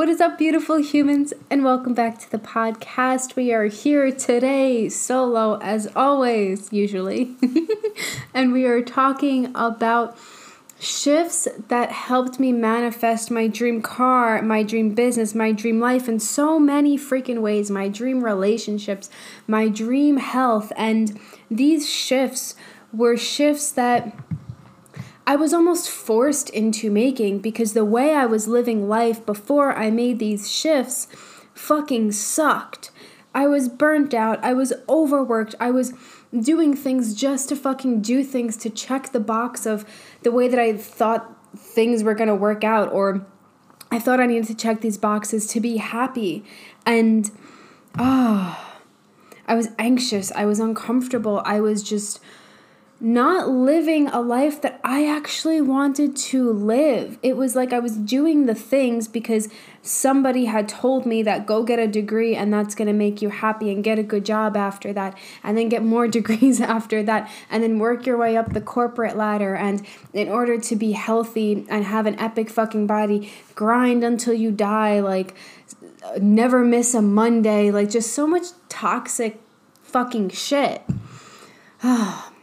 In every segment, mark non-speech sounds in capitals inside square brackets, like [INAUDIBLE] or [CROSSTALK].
What is up, beautiful humans, and welcome back to the podcast. We are here today, solo as always, usually, [LAUGHS] and we are talking about shifts that helped me manifest my dream car, my dream business, my dream life in so many freaking ways, my dream relationships, my dream health. And these shifts were shifts that I was almost forced into making because the way I was living life before I made these shifts fucking sucked. I was burnt out. I was overworked. I was doing things just to fucking do things to check the box of the way that I thought things were going to work out or I thought I needed to check these boxes to be happy. And ah, oh, I was anxious. I was uncomfortable. I was just not living a life that I actually wanted to live. It was like I was doing the things because somebody had told me that go get a degree and that's going to make you happy and get a good job after that and then get more degrees after that and then work your way up the corporate ladder and in order to be healthy and have an epic fucking body grind until you die like never miss a Monday like just so much toxic fucking shit.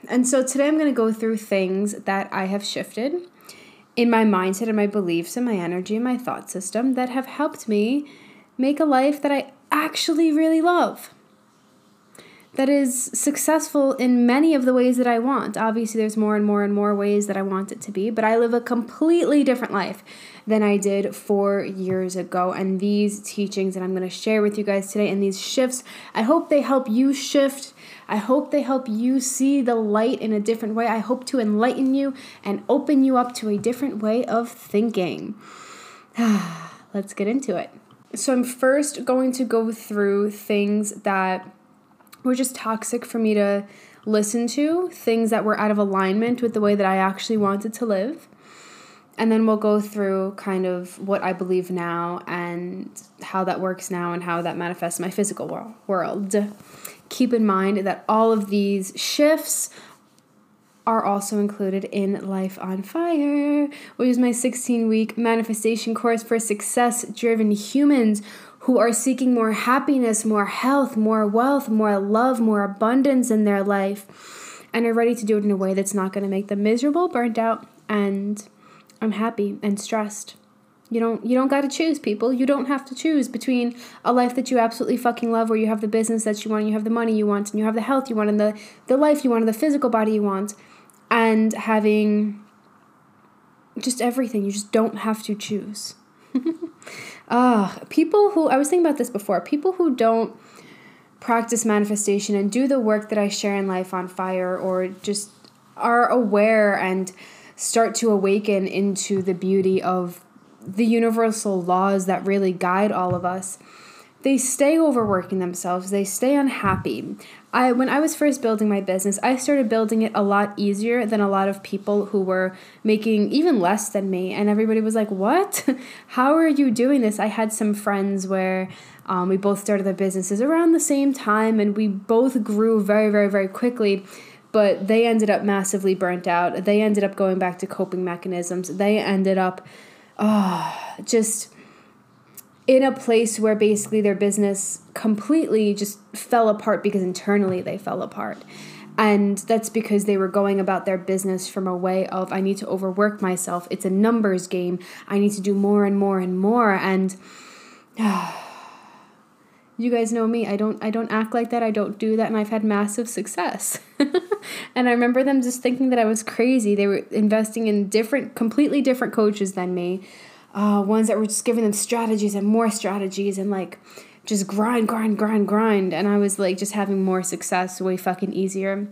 And so today I'm going to go through things that I have shifted in my mindset and my beliefs and my energy and my thought system that have helped me make a life that I actually really love. That is successful in many of the ways that I want. Obviously, there's more and more and more ways that I want it to be, but I live a completely different life than I did four years ago. And these teachings that I'm going to share with you guys today and these shifts, I hope they help you shift I hope they help you see the light in a different way. I hope to enlighten you and open you up to a different way of thinking. [SIGHS] Let's get into it. So, I'm first going to go through things that were just toxic for me to listen to, things that were out of alignment with the way that I actually wanted to live. And then we'll go through kind of what I believe now and how that works now and how that manifests my physical world. Keep in mind that all of these shifts are also included in Life on Fire, which is my 16 week manifestation course for success driven humans who are seeking more happiness, more health, more wealth, more love, more abundance in their life, and are ready to do it in a way that's not going to make them miserable, burnt out, and unhappy and stressed. You don't you don't got to choose people. You don't have to choose between a life that you absolutely fucking love where you have the business that you want, and you have the money you want, and you have the health you want and the the life you want and the physical body you want and having just everything. You just don't have to choose. [LAUGHS] Ah, uh, people who I was thinking about this before. People who don't practice manifestation and do the work that I share in Life on Fire or just are aware and start to awaken into the beauty of the universal laws that really guide all of us, they stay overworking themselves, they stay unhappy. I when I was first building my business, I started building it a lot easier than a lot of people who were making even less than me and everybody was like, "What? [LAUGHS] How are you doing this?" I had some friends where um, we both started their businesses around the same time and we both grew very very very quickly but they ended up massively burnt out. They ended up going back to coping mechanisms. They ended up oh, just in a place where basically their business completely just fell apart because internally they fell apart. And that's because they were going about their business from a way of, I need to overwork myself. It's a numbers game. I need to do more and more and more. And ah, you guys know me. I don't I don't act like that. I don't do that and I've had massive success. [LAUGHS] and I remember them just thinking that I was crazy. They were investing in different, completely different coaches than me. Uh, ones that were just giving them strategies and more strategies and like just grind, grind, grind, grind. And I was like just having more success way fucking easier.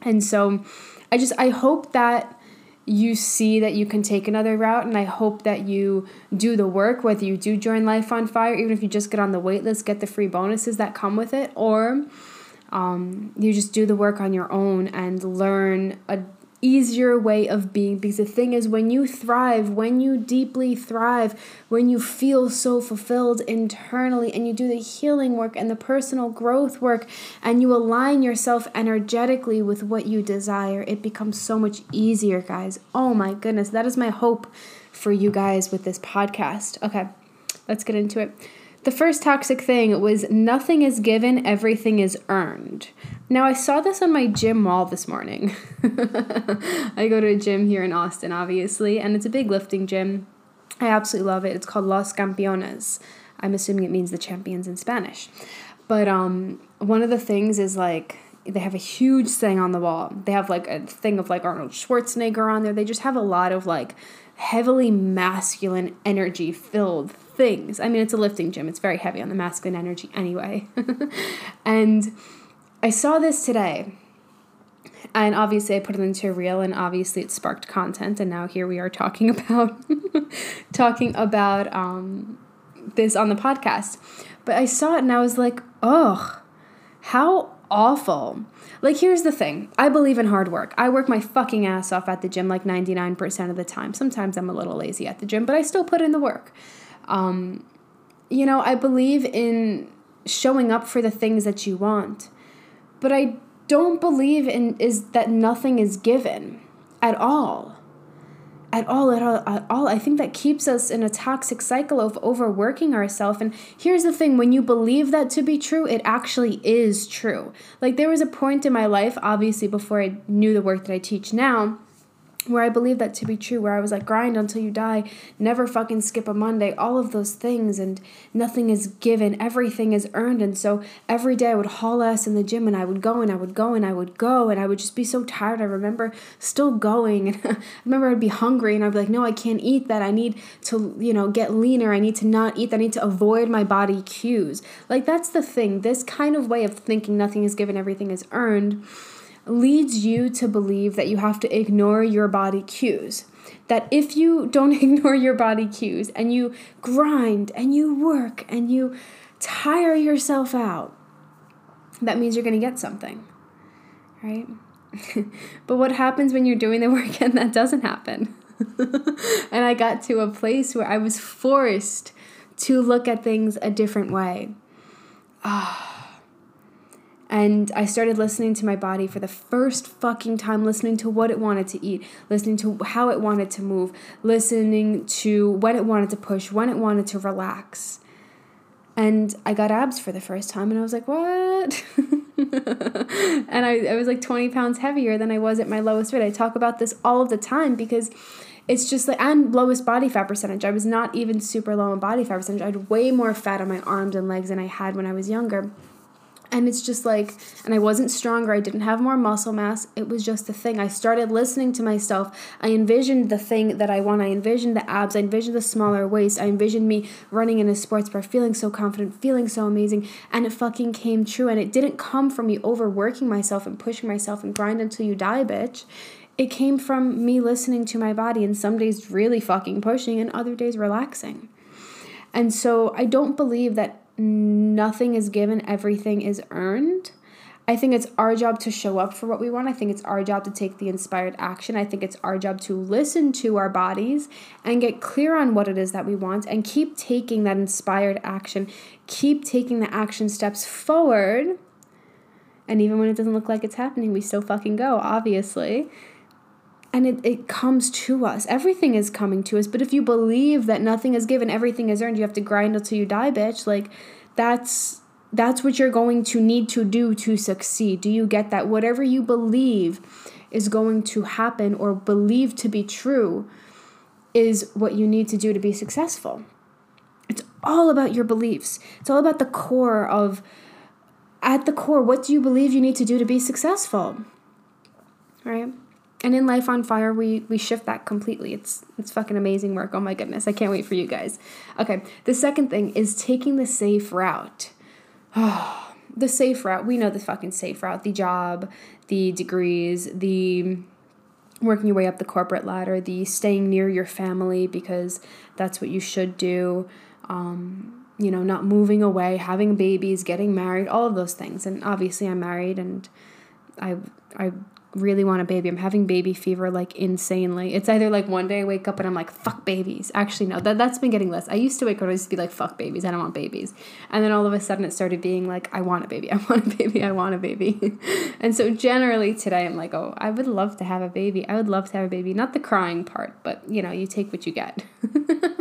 And so I just, I hope that you see that you can take another route and i hope that you do the work whether you do join life on fire even if you just get on the wait list get the free bonuses that come with it or um, you just do the work on your own and learn a easier way of being because the thing is when you thrive when you deeply thrive when you feel so fulfilled internally and you do the healing work and the personal growth work and you align yourself energetically with what you desire it becomes so much easier guys. Oh my goodness that is my hope for you guys with this podcast. Okay let's get into it the first toxic thing was nothing is given, everything is earned. Now, I saw this on my gym wall this morning. [LAUGHS] I go to a gym here in Austin, obviously, and it's a big lifting gym. I absolutely love it. It's called Los Campeones. I'm assuming it means the champions in Spanish. But um, one of the things is like they have a huge thing on the wall. They have like a thing of like Arnold Schwarzenegger on there. They just have a lot of like heavily masculine energy filled things. I mean, it's a lifting gym, it's very heavy on the masculine energy anyway. [LAUGHS] and I saw this today. And obviously, I put it into a reel, and obviously, it sparked content. And now here we are talking [LAUGHS] about talking about um, this on the podcast. But I saw it, and I was like, "Ugh, how awful!" Like, here's the thing I believe in hard work. I work my fucking ass off at the gym like 99% of the time. Sometimes I'm a little lazy at the gym, but I still put in the work. Um, you know, I believe in showing up for the things that you want, but I don't believe in is that nothing is given at all. At all, at all, at all. I think that keeps us in a toxic cycle of overworking ourselves. And here's the thing when you believe that to be true, it actually is true. Like, there was a point in my life, obviously, before I knew the work that I teach now, where I believe that to be true, where I was like, grind until you die, never fucking skip a Monday, all of those things, and nothing is given, everything is earned. And so every day I would haul ass in the gym and I would go and I would go and I would go and I would just be so tired. I remember still going [LAUGHS] and I remember I'd be hungry and I'd be like, no, I can't eat that. I need to, you know, get leaner. I need to not eat that. I need to avoid my body cues. Like, that's the thing. This kind of way of thinking nothing is given, everything is earned leads you to believe that you have to ignore your body cues. That if you don't [LAUGHS] ignore your body cues and you grind and you work and you tire yourself out, that means you're going to get something, right? [LAUGHS] but what happens when you're doing the [LAUGHS] work and that doesn't happen? and I got to a place where I was forced to look at things a different way. Ah. And I started listening to my body for the first fucking time, listening to what it wanted to eat, listening to how it wanted to move, listening to when it wanted to push, when it wanted to relax. And I got abs for the first time, and I was like, what? [LAUGHS] and I, I was like 20 pounds heavier than I was at my lowest weight. I talk about this all of the time because it's just like I'm lowest body fat percentage. I was not even super low in body fat percentage. I had way more fat on my arms and legs than I had when I was younger. And it's just like, and I wasn't stronger. I didn't have more muscle mass. It was just a thing. I started listening to myself. I envisioned the thing that I want. I envisioned the abs. I envisioned the smaller waist. I envisioned me running in a sports bar, feeling so confident, feeling so amazing. And it fucking came true. And it didn't come from me overworking myself and pushing myself and grind until you die, bitch. It came from me listening to my body and some days really fucking pushing and other days relaxing. And so I don't believe that nothing is given, everything is earned. I think it's our job to show up for what we want. I think it's our job to take the inspired action. I think it's our job to listen to our bodies and get clear on what it is that we want and keep taking that inspired action. Keep taking the action steps forward. And even when it doesn't look like it's happening, we still fucking go, obviously and it, it comes to us. Everything is coming to us. But if you believe that nothing is given, everything is earned, you have to grind until you die, bitch. Like that's that's what you're going to need to do to succeed. Do you get that? Whatever you believe is going to happen or believe to be true is what you need to do to be successful. It's all about your beliefs. It's all about the core of at the core, what do you believe you need to do to be successful? Right? And in life on fire we we shift that completely. It's it's fucking amazing work. Oh my goodness. I can't wait for you guys. Okay. The second thing is taking the safe route. Oh, [SIGHS] the safe route. We know the fucking safe route. The job the degrees the working your way up the corporate ladder, the staying near your family because that's what you should do. Um, you know, not moving away, having babies, getting married, all of those things. And obviously, I'm married and I I really want a baby. I'm having baby fever like insanely. It's either like one day I wake up and I'm like, fuck babies. Actually, no, that, that's been getting less. I used to wake up and I used to be like, fuck babies. I don't want babies. And then all of a sudden it started being like, I want a baby. I [LAUGHS] want a baby. I want a baby. [LAUGHS] and so generally today I'm like, oh, I would love to have a baby. I would love to have a baby. Not the crying part, but you know, you take what you get. [LAUGHS]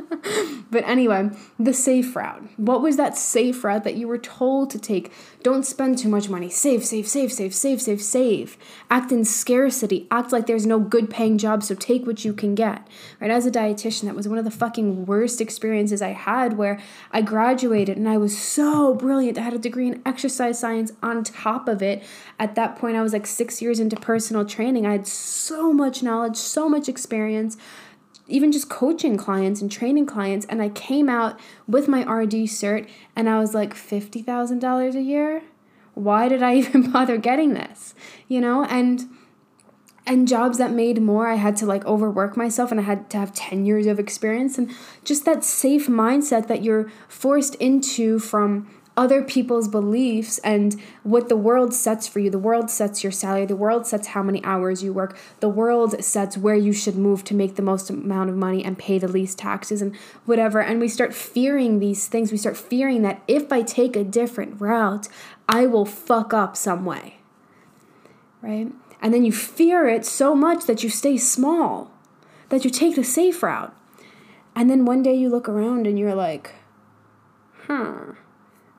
but anyway, the safe route. What was that safe route that you were told to take? Don't spend too much money. Save, save, save, save, save, save, save. Act in scarcity. Act like there's no good paying job, so take what you can get. Right? As a dietitian, that was one of the fucking worst experiences I had where I graduated and I was so brilliant. I had a degree in exercise science on top of it. At that point, I was like six years into personal training. I had so much knowledge, so much experience even just coaching clients and training clients. And I came out with my RD cert and I was like, $50,000 a year? Why did I [LAUGHS] even bother getting this? You know, and and jobs that made more i had to like overwork myself and i had to have 10 years of experience and just that safe mindset that you're forced into from other people's beliefs and what the world sets for you. The world sets your salary, the world sets how many hours you work, the world sets where you should move to make the most amount of money and pay the least taxes and whatever. And we start fearing these things. We start fearing that if I take a different route, I will fuck up some way. Right? And then you fear it so much that you stay small, that you take the safe route. And then one day you look around and you're like, huh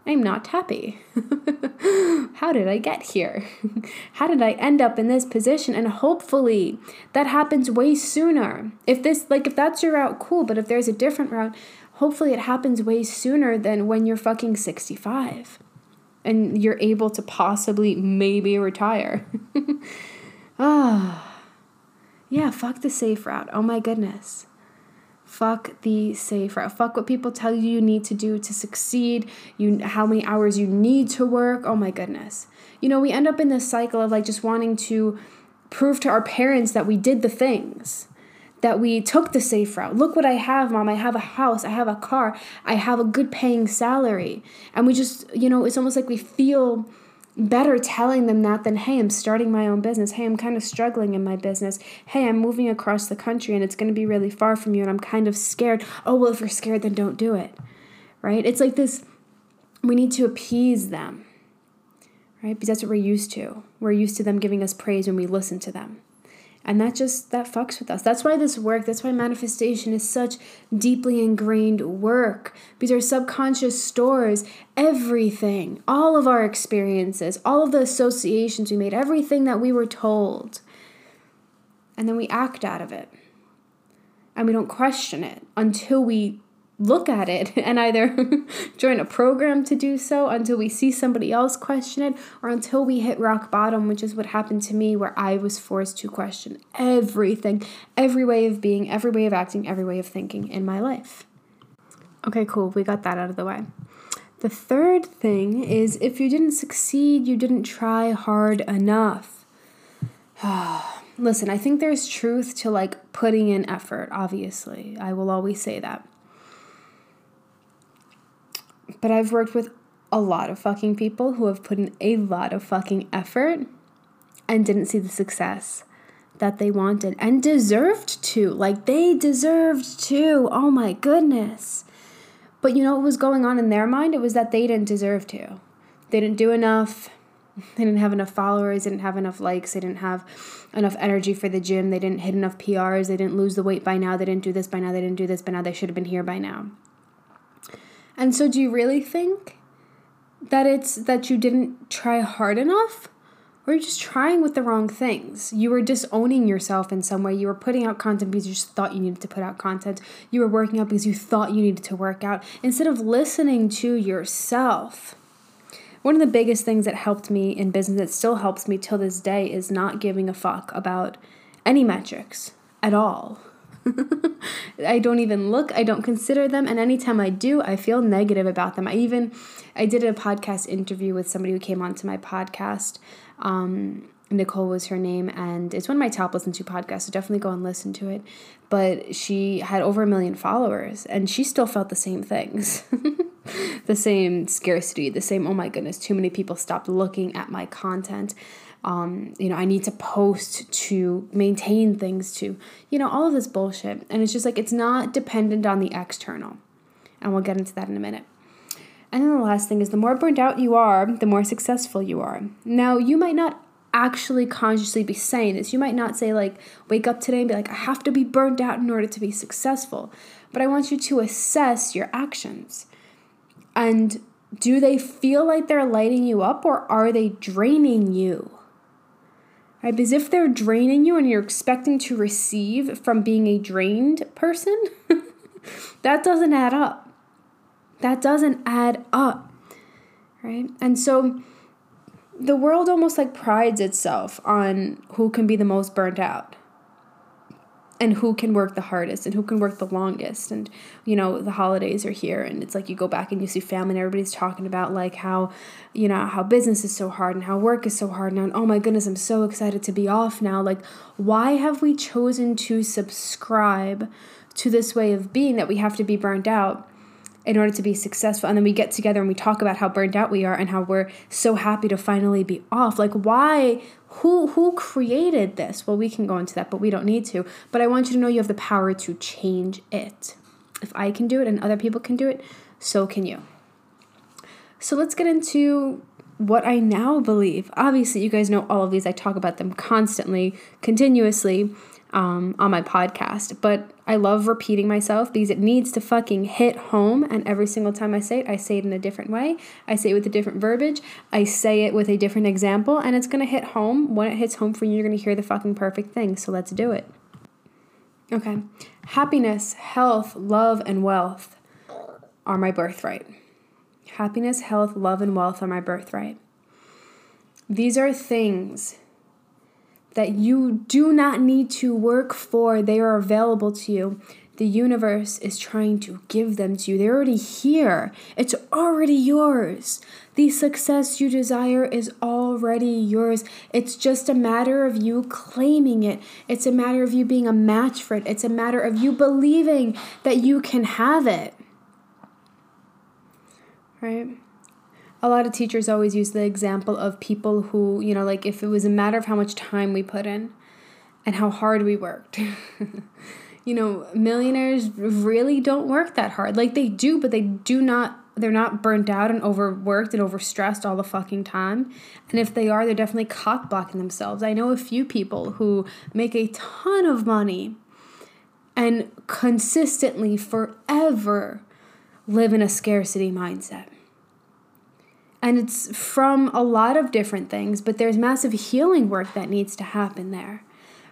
I'm not happy. [LAUGHS] How did I get here? [LAUGHS] How did I end up in this position? And hopefully that happens way sooner. If this, like, if that's your route, cool. But if there's a different route, hopefully it happens way sooner than when you're fucking 65 and you're able to possibly maybe retire. [LAUGHS] Ah, oh, yeah, fuck the safe route. Oh my goodness. Fuck the safe route. Fuck what people tell you you need to do to succeed. You how many hours you need to work. Oh my goodness. You know, we end up in this cycle of like just wanting to prove to our parents that we did the things that we took the safe route. Look what I have, mom. I have a house, I have a car, I have a good paying salary. And we just, you know, it's almost like we feel better telling them that than, hey, I'm starting my own business. Hey, I'm kind of struggling in my business. Hey, I'm moving across the country and it's going to be really far from you and I'm kind of scared. Oh, well, if you're scared, then don't do it. Right? It's like this we need to appease them, right? Because that's what we're used to. We're used to them giving us praise when we listen to them. And that just that fucks with us. That's why this work, that's why manifestation is such deeply ingrained work. Because our subconscious stores everything, all of our experiences, all of the associations we made, everything that we were told. And then we act out of it. And we don't question it until we look at it [LAUGHS] and either [LAUGHS] join a program to do so until we see somebody else question it or until we hit rock bottom, which is what happened to me, where I was forced to question everything, every way of being, every way of acting, every way of thinking in my life. Okay, cool. We got that out of the way. The third thing is if you didn't succeed, you didn't try hard enough. [SIGHS] Listen, I think there's truth to like putting in effort, obviously. I will always say that. But I've worked with a lot of fucking people who have put in a lot of fucking effort and didn't see the success that they wanted and deserved to. Like they deserved to. Oh my goodness. But you know what was going on in their mind? It was that they didn't deserve to. They didn't do enough. They didn't have enough followers, they didn't have enough likes, they didn't have enough energy for the gym, they didn't hit enough PRs, they didn't lose the weight by now, they didn't do this by now, they didn't do this by now, they should have been here by now. And so do you really think that it's that you didn't try hard enough? Or you're just trying with the wrong things. You were disowning yourself in some way. You were putting out content because you just thought you needed to put out content. You were working out because you thought you needed to work out instead of listening to yourself. One of the biggest things that helped me in business, that still helps me till this day, is not giving a fuck about any metrics at all. [LAUGHS] I don't even look, I don't consider them, and anytime I do, I feel negative about them. I even I did a podcast interview with somebody who came onto my podcast um, Nicole was her name, and it's one of my top listened to podcasts, so definitely go and listen to it. But she had over a million followers, and she still felt the same things [LAUGHS] the same scarcity, the same, oh my goodness, too many people stopped looking at my content. Um, you know, I need to post to maintain things to, you know, all of this bullshit. And it's just like, it's not dependent on the external. And we'll get into that in a minute. And then the last thing is the more burned out you are, the more successful you are. Now, you might not actually consciously be saying this. You might not say, like, wake up today and be like, I have to be burned out in order to be successful. But I want you to assess your actions. And do they feel like they're lighting you up or are they draining you? Right? Because if they're draining you and you're expecting to receive from being a drained person, [LAUGHS] that doesn't add up. That doesn't add up. Right? And so the world almost like prides itself on who can be the most burnt out and who can work the hardest and who can work the longest. And you know the holidays are here and it's like you go back and you see family and everybody's talking about like how you know how business is so hard and how work is so hard now. And oh my goodness i'm so excited to be off now. Like why have we chosen to subscribe to this way of being that we have to be burnt out in order to be successful. And then we get together and we talk about how burned out we are and how we're so happy to finally be off. Like why who who created this? Well we can go into that but we don't need to. But i want you to know you have the power to change it. If i can do it and other people can do it so can you. So let's get into what i now believe. Obviously you guys know all of these. I talk about them constantly continuously um, on my podcast. But I love repeating myself because it needs to fucking hit home. And every single time I say it, I say it in a different way. I say it with a different verbiage. I say it with a different example. And it's going to hit home. When it hits home for you, you're going to hear the fucking perfect thing. So let's do it. Okay. Happiness, health, love, and wealth are my birthright. Happiness, health, love, and wealth are my birthright. These are things that you do not need to work for, they are available to you. The universe is trying to give them to you. They're already here. It's already yours. The success you desire is already yours. It's just a matter of you claiming it. It's a matter of you being a match for it. It's a matter of you believing that you can have it. Right? A lot of teachers always use the example of people who, you know, like if it was a matter of how much time we put in and how hard we worked. [LAUGHS] you know, millionaires really don't work that hard. Like they do, but they do not they're not burnt out and overworked and overstressed all the fucking time. And if they are, they're definitely cock blocking themselves. I know a few people who make a ton of money and consistently forever live in a scarcity mindset. And it's from a lot of different things, but there's massive healing work that needs to happen there.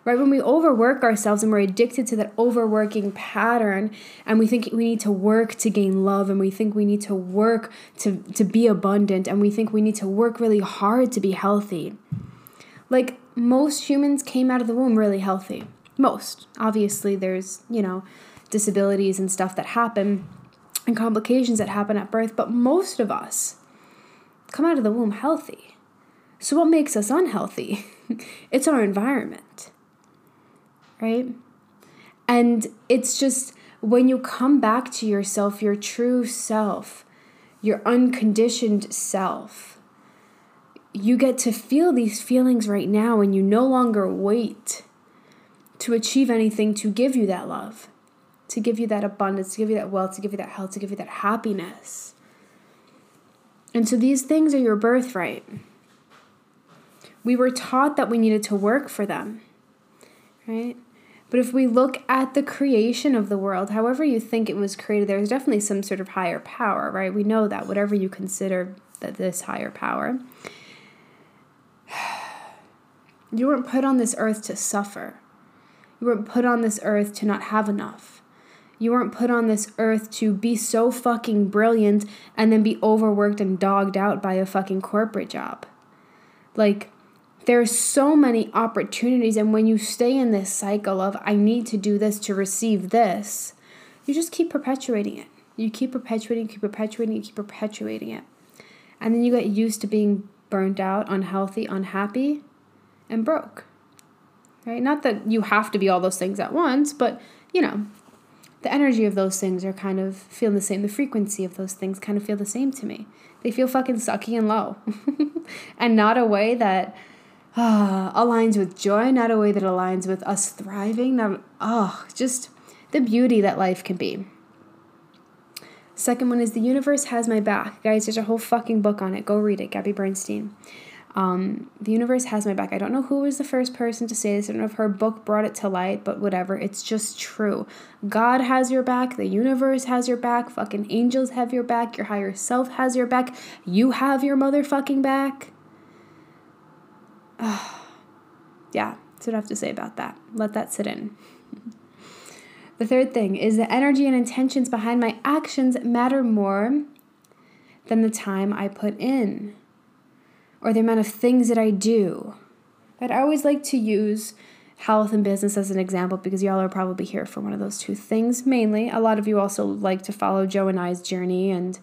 Right? When we overwork ourselves and we're addicted to that overworking pattern, and we think we need to work to gain love, and we think we need to work to, to be abundant, and we think we need to work really hard to be healthy. Like most humans came out of the womb really healthy. Most. Obviously, there's, you know, disabilities and stuff that happen and complications that happen at birth, but most of us come out of the womb healthy. So, what makes us unhealthy? [LAUGHS] it's our environment, right? And it's just when you come back to yourself, your true self, your unconditioned self, you get to feel these feelings right now and you no longer wait to achieve anything to give you that love, to give you that abundance, to give you that wealth, to give you that health, to give you that happiness. And so these things are your birthright. We were taught that we needed to work for them, right? But if we look at the creation of the world, however you think it was created, there's definitely some sort of higher power, right? We know that, whatever you consider that this higher power. [SIGHS] You weren't put on this earth to suffer. You weren't put on this earth to not have enough. You weren't put on this earth to be so fucking brilliant and then be overworked and dogged out by a fucking corporate job. Like, there's so many opportunities, and when you stay in this cycle of, I need to do this to receive this, you just keep perpetuating it. You keep perpetuating, keep perpetuating, you keep perpetuating it. And then you get used to being burnt out, unhealthy, unhappy, and broke. Right? Not that you have to be all those things at once, but you know, the energy of those things are kind of feel the same. The frequency of those things kind of feel the same to me. They feel fucking sucky and low. [LAUGHS] and not a way that uh, aligns with joy, not a way that aligns with us thriving, not, oh, just the beauty that life can be. Second one is The Universe Has My Back. Guys, there's a whole fucking book on it. Go read it, Gabby Bernstein. Um, the universe has my back. I don't know who was the first person to say this. I don't know if her book brought it to light, but whatever. It's just true. God has your back. The universe has your back. Fucking angels have your back. Your higher self has your back. You have your motherfucking back. [SIGHS] yeah, that's what I have to say about that. Let that sit in. [LAUGHS] the third thing is the energy and intentions behind my actions matter more than the time I put in or the amount of things that I do. But I always like to use health and business as an example because y'all are probably here for one of those two things mainly. A lot of you also like to follow Joe and I's journey and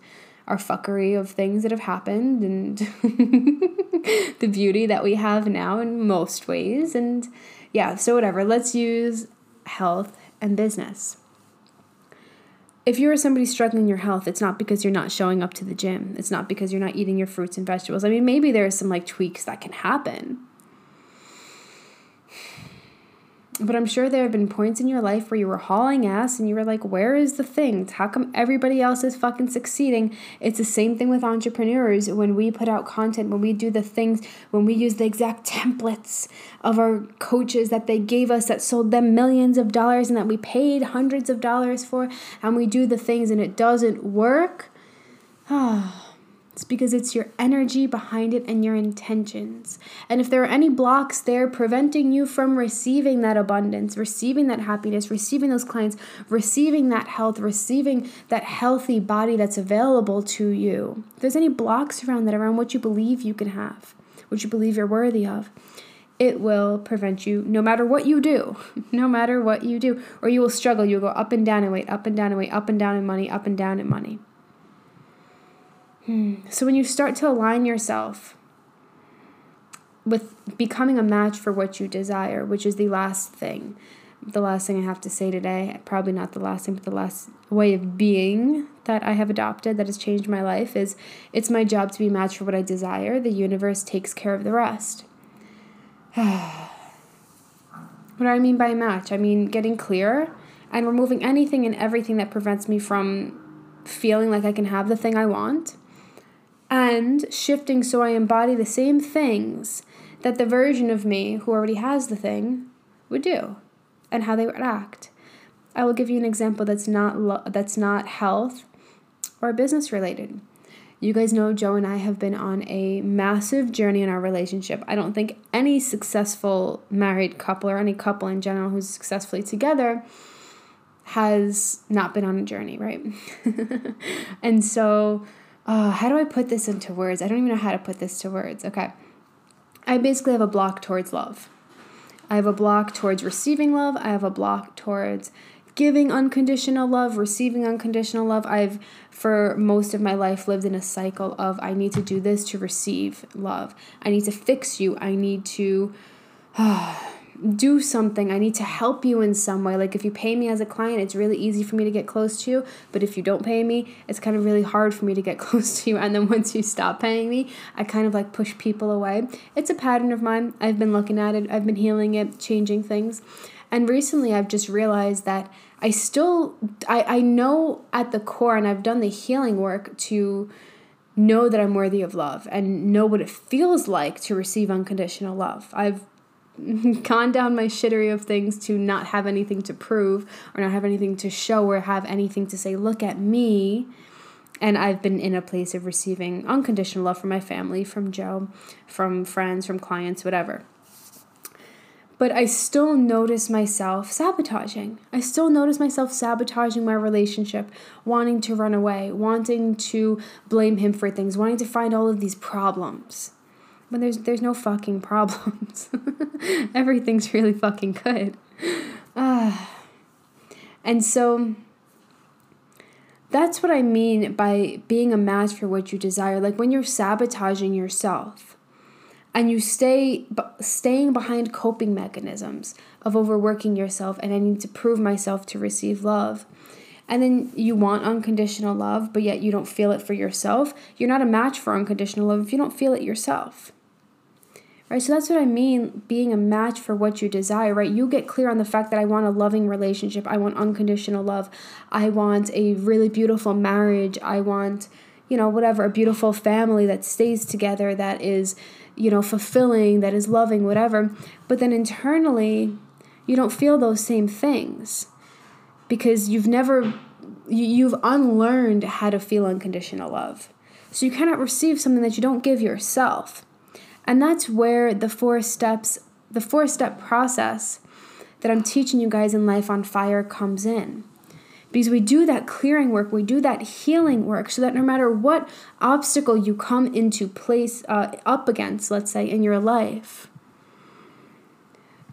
our fuckery of things that have happened and [LAUGHS] the beauty that we have now in most ways. And yeah, so whatever. Let's use health and business if you're somebody struggling your health, it's not because you're not showing up to the gym. It's not because you're not eating your fruits and vegetables. I mean, maybe there are some like tweaks that can happen. But I'm sure there have been points in your life where you were hauling ass and you were like, where is the thing? How come everybody else is fucking succeeding? It's the same thing with entrepreneurs. When we put out content, when we do the things, when we use the exact templates of our coaches that they gave us that sold them millions of dollars and that we paid hundreds of dollars for, and we do the things and it doesn't work. [SIGHS] Ah. It's because it's your energy behind it and your intentions. And if there are any blocks there preventing you from receiving that abundance, receiving that happiness, receiving those clients, receiving that health, receiving that healthy body that's available to you, if there's any blocks around that, around what you believe you can have, what you believe you're worthy of, it will prevent you no matter what you do, [LAUGHS] no matter what you do, or you will struggle. You'll go up and down in weight, up and down in weight, up and down in money, up and down in money. So when you start to align yourself with becoming a match for what you desire, which is the last thing, the last thing I have to say today, probably not the last thing, but the last way of being that I have adopted that has changed my life is it's my job to be matched for what I desire. The universe takes care of the rest. [SIGHS] what do I mean by match? I mean getting clear and removing anything and everything that prevents me from feeling like I can have the thing I want and shifting so I embody the same things that the version of me who already has the thing would do and how they would act. I will give you an example that's not lo- that's not health or business related. You guys know Joe and I have been on a massive journey in our relationship. I don't think any successful married couple or any couple in general who's successfully together has not been on a journey, right? [LAUGHS] and so uh, how do I put this into words? I don't even know how to put this to words. Okay. I basically have a block towards love. I have a block towards receiving love. I have a block towards giving unconditional love, receiving unconditional love. I've, for most of my life, lived in a cycle of I need to do this to receive love. I need to fix you. I need to. [SIGHS] Uh, do something. I need to help you in some way. Like if you pay me as a client, it's really easy for me to get close to you. But if you don't pay me, it's kind of really hard for me to get [LAUGHS] close to you. And then once you stop paying me, I kind of like push people away. It's a pattern of mine. I've been looking at it, I've been healing it, changing things. And recently I've just realized that I still I, I know at the core and I've done the healing work to know that I'm worthy of love and know what it feels like to receive unconditional love. I've [LAUGHS] gone down my shittery of things to not have anything to prove or not have anything to show or have anything to say, look at me. And I've been in a place of receiving unconditional love from my family, from Joe, from friends, from clients, whatever. But I still notice myself sabotaging. I still notice myself sabotaging my relationship, wanting to run away, wanting to blame him for things, wanting to find all of these problems when there's there's no fucking problems. [LAUGHS] Everything's really fucking good. Uh, [SIGHS] and so that's what I mean by being a match for what you desire. Like when you're sabotaging yourself, and you stay staying behind coping mechanisms of overworking yourself and I need to prove myself to receive love. And then you want unconditional love, but yet you don't feel it for yourself. You're not a match for unconditional love if you don't feel it yourself. Right? So that's what I mean being a match for what you desire, right? You get clear on the fact that I want a loving relationship, I want unconditional love, I want a really beautiful marriage, I want, you know, whatever, a beautiful family that stays together, that is, you know, fulfilling, that is loving, whatever. But then internally, you don't feel those same things because you've never you've unlearned how to feel unconditional love. So you cannot receive something that you don't give yourself. And that's where the four steps, the four step process that I'm teaching you guys in Life on Fire comes in. Because we do that clearing work, we do that healing work so that no matter what obstacle you come into place uh, up against, let's say, in your life,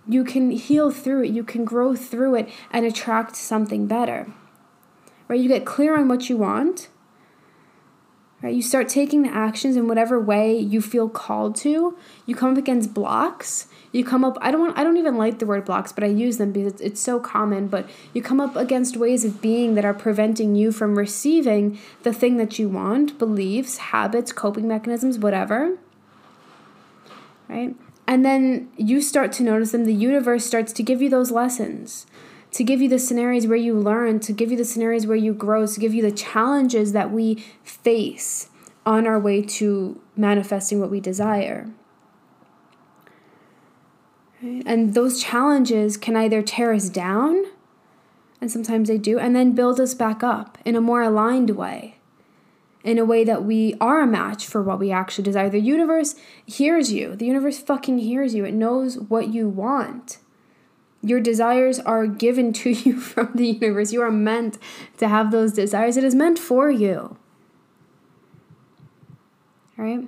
you can heal through it, you can grow through it and attract something better. Right? You get clear on what you want Right? You start taking the actions in whatever way you feel called to. You come up against blocks. You come up I don't want I don't even like the word blocks, but I use them because it's, it's so common, but you come up against ways of being that are preventing you from receiving the thing that you want, beliefs, habits, coping mechanisms, whatever. Right? And then you start to notice them, the universe starts to give you those lessons to give you the scenarios where you learn, to give you the scenarios where you grow, to give you the challenges that we face on our way to manifesting what we desire. Right? And those challenges can either tear us down, and sometimes they do, and then build us back up in a more aligned way, in a way that we are a match for what we actually desire. The universe hears you, the universe fucking hears you, it knows what you want. Your desires are given to [LAUGHS] you from the universe. You are meant to have those desires. It is meant for you. All right?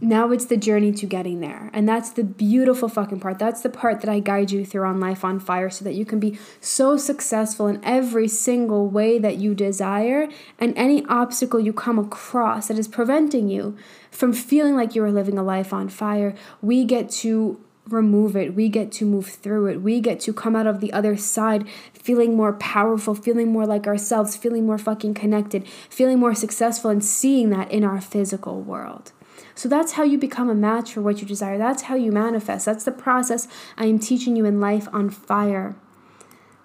Now it's the journey to getting there. And that's the beautiful fucking part. That's the part that I guide you through on Life on Fire so that you can be so successful in every single way that you desire and any obstacle you come across that is preventing you from feeling like you are living a life on fire. We get to remove it. We get to move through it. We get to come out of the other side feeling more powerful, feeling more like ourselves, feeling more fucking connected, feeling more successful, and seeing that in our physical world. So that's how you become a match for what you desire. That's how you manifest. That's the process I am teaching you in Life on Fire.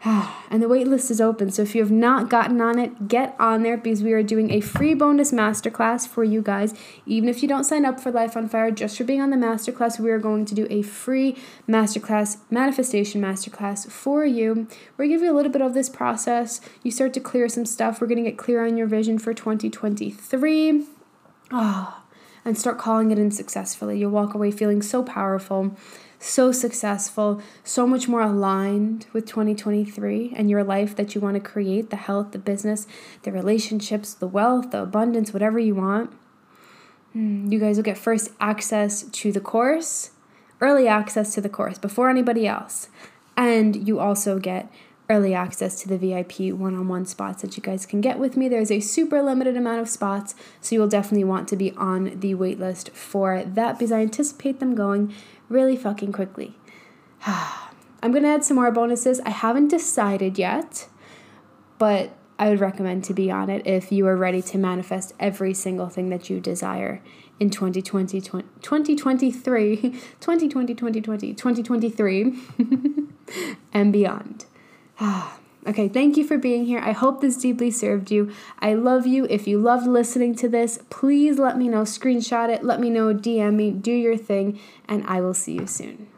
[SIGHS] and the waitlist is open. So if you have not gotten on it, get on there because we are doing a free bonus masterclass for you guys. Even if you don't sign up for Life on Fire, just for being on the masterclass, we are going to do a free masterclass, manifestation masterclass for you. We're give you a little bit of this process. You start to clear some stuff. We're going to get clear on your vision for 2023. Ah. Oh, and start calling it in successfully. You'll walk away feeling so powerful so successful, so much more aligned with 2023 and your life that you want to create the health, the business, the relationships, the wealth, the abundance, whatever you want. Hmm, you guys will get first access to the course, early access to the course before anybody else. And you also get early access to the VIP one on one spots that you guys can get with me. There's a super limited amount of spots, so you will definitely want to be on the waitlist for that because I anticipate them going really fucking quickly. [SIGHS] I'm to add some more bonuses. I haven't decided yet, but I would recommend to be on it if you are ready to manifest every single thing that you desire in 2020, 2023, 2020, [LAUGHS] 2020, 2023, [LAUGHS] and beyond. [SIGHS] Okay, thank you for being here. I hope this deeply served you. I love you. If you loved listening to this, please let me know. Screenshot it, let me know, DM me, do your thing, and I will see you soon.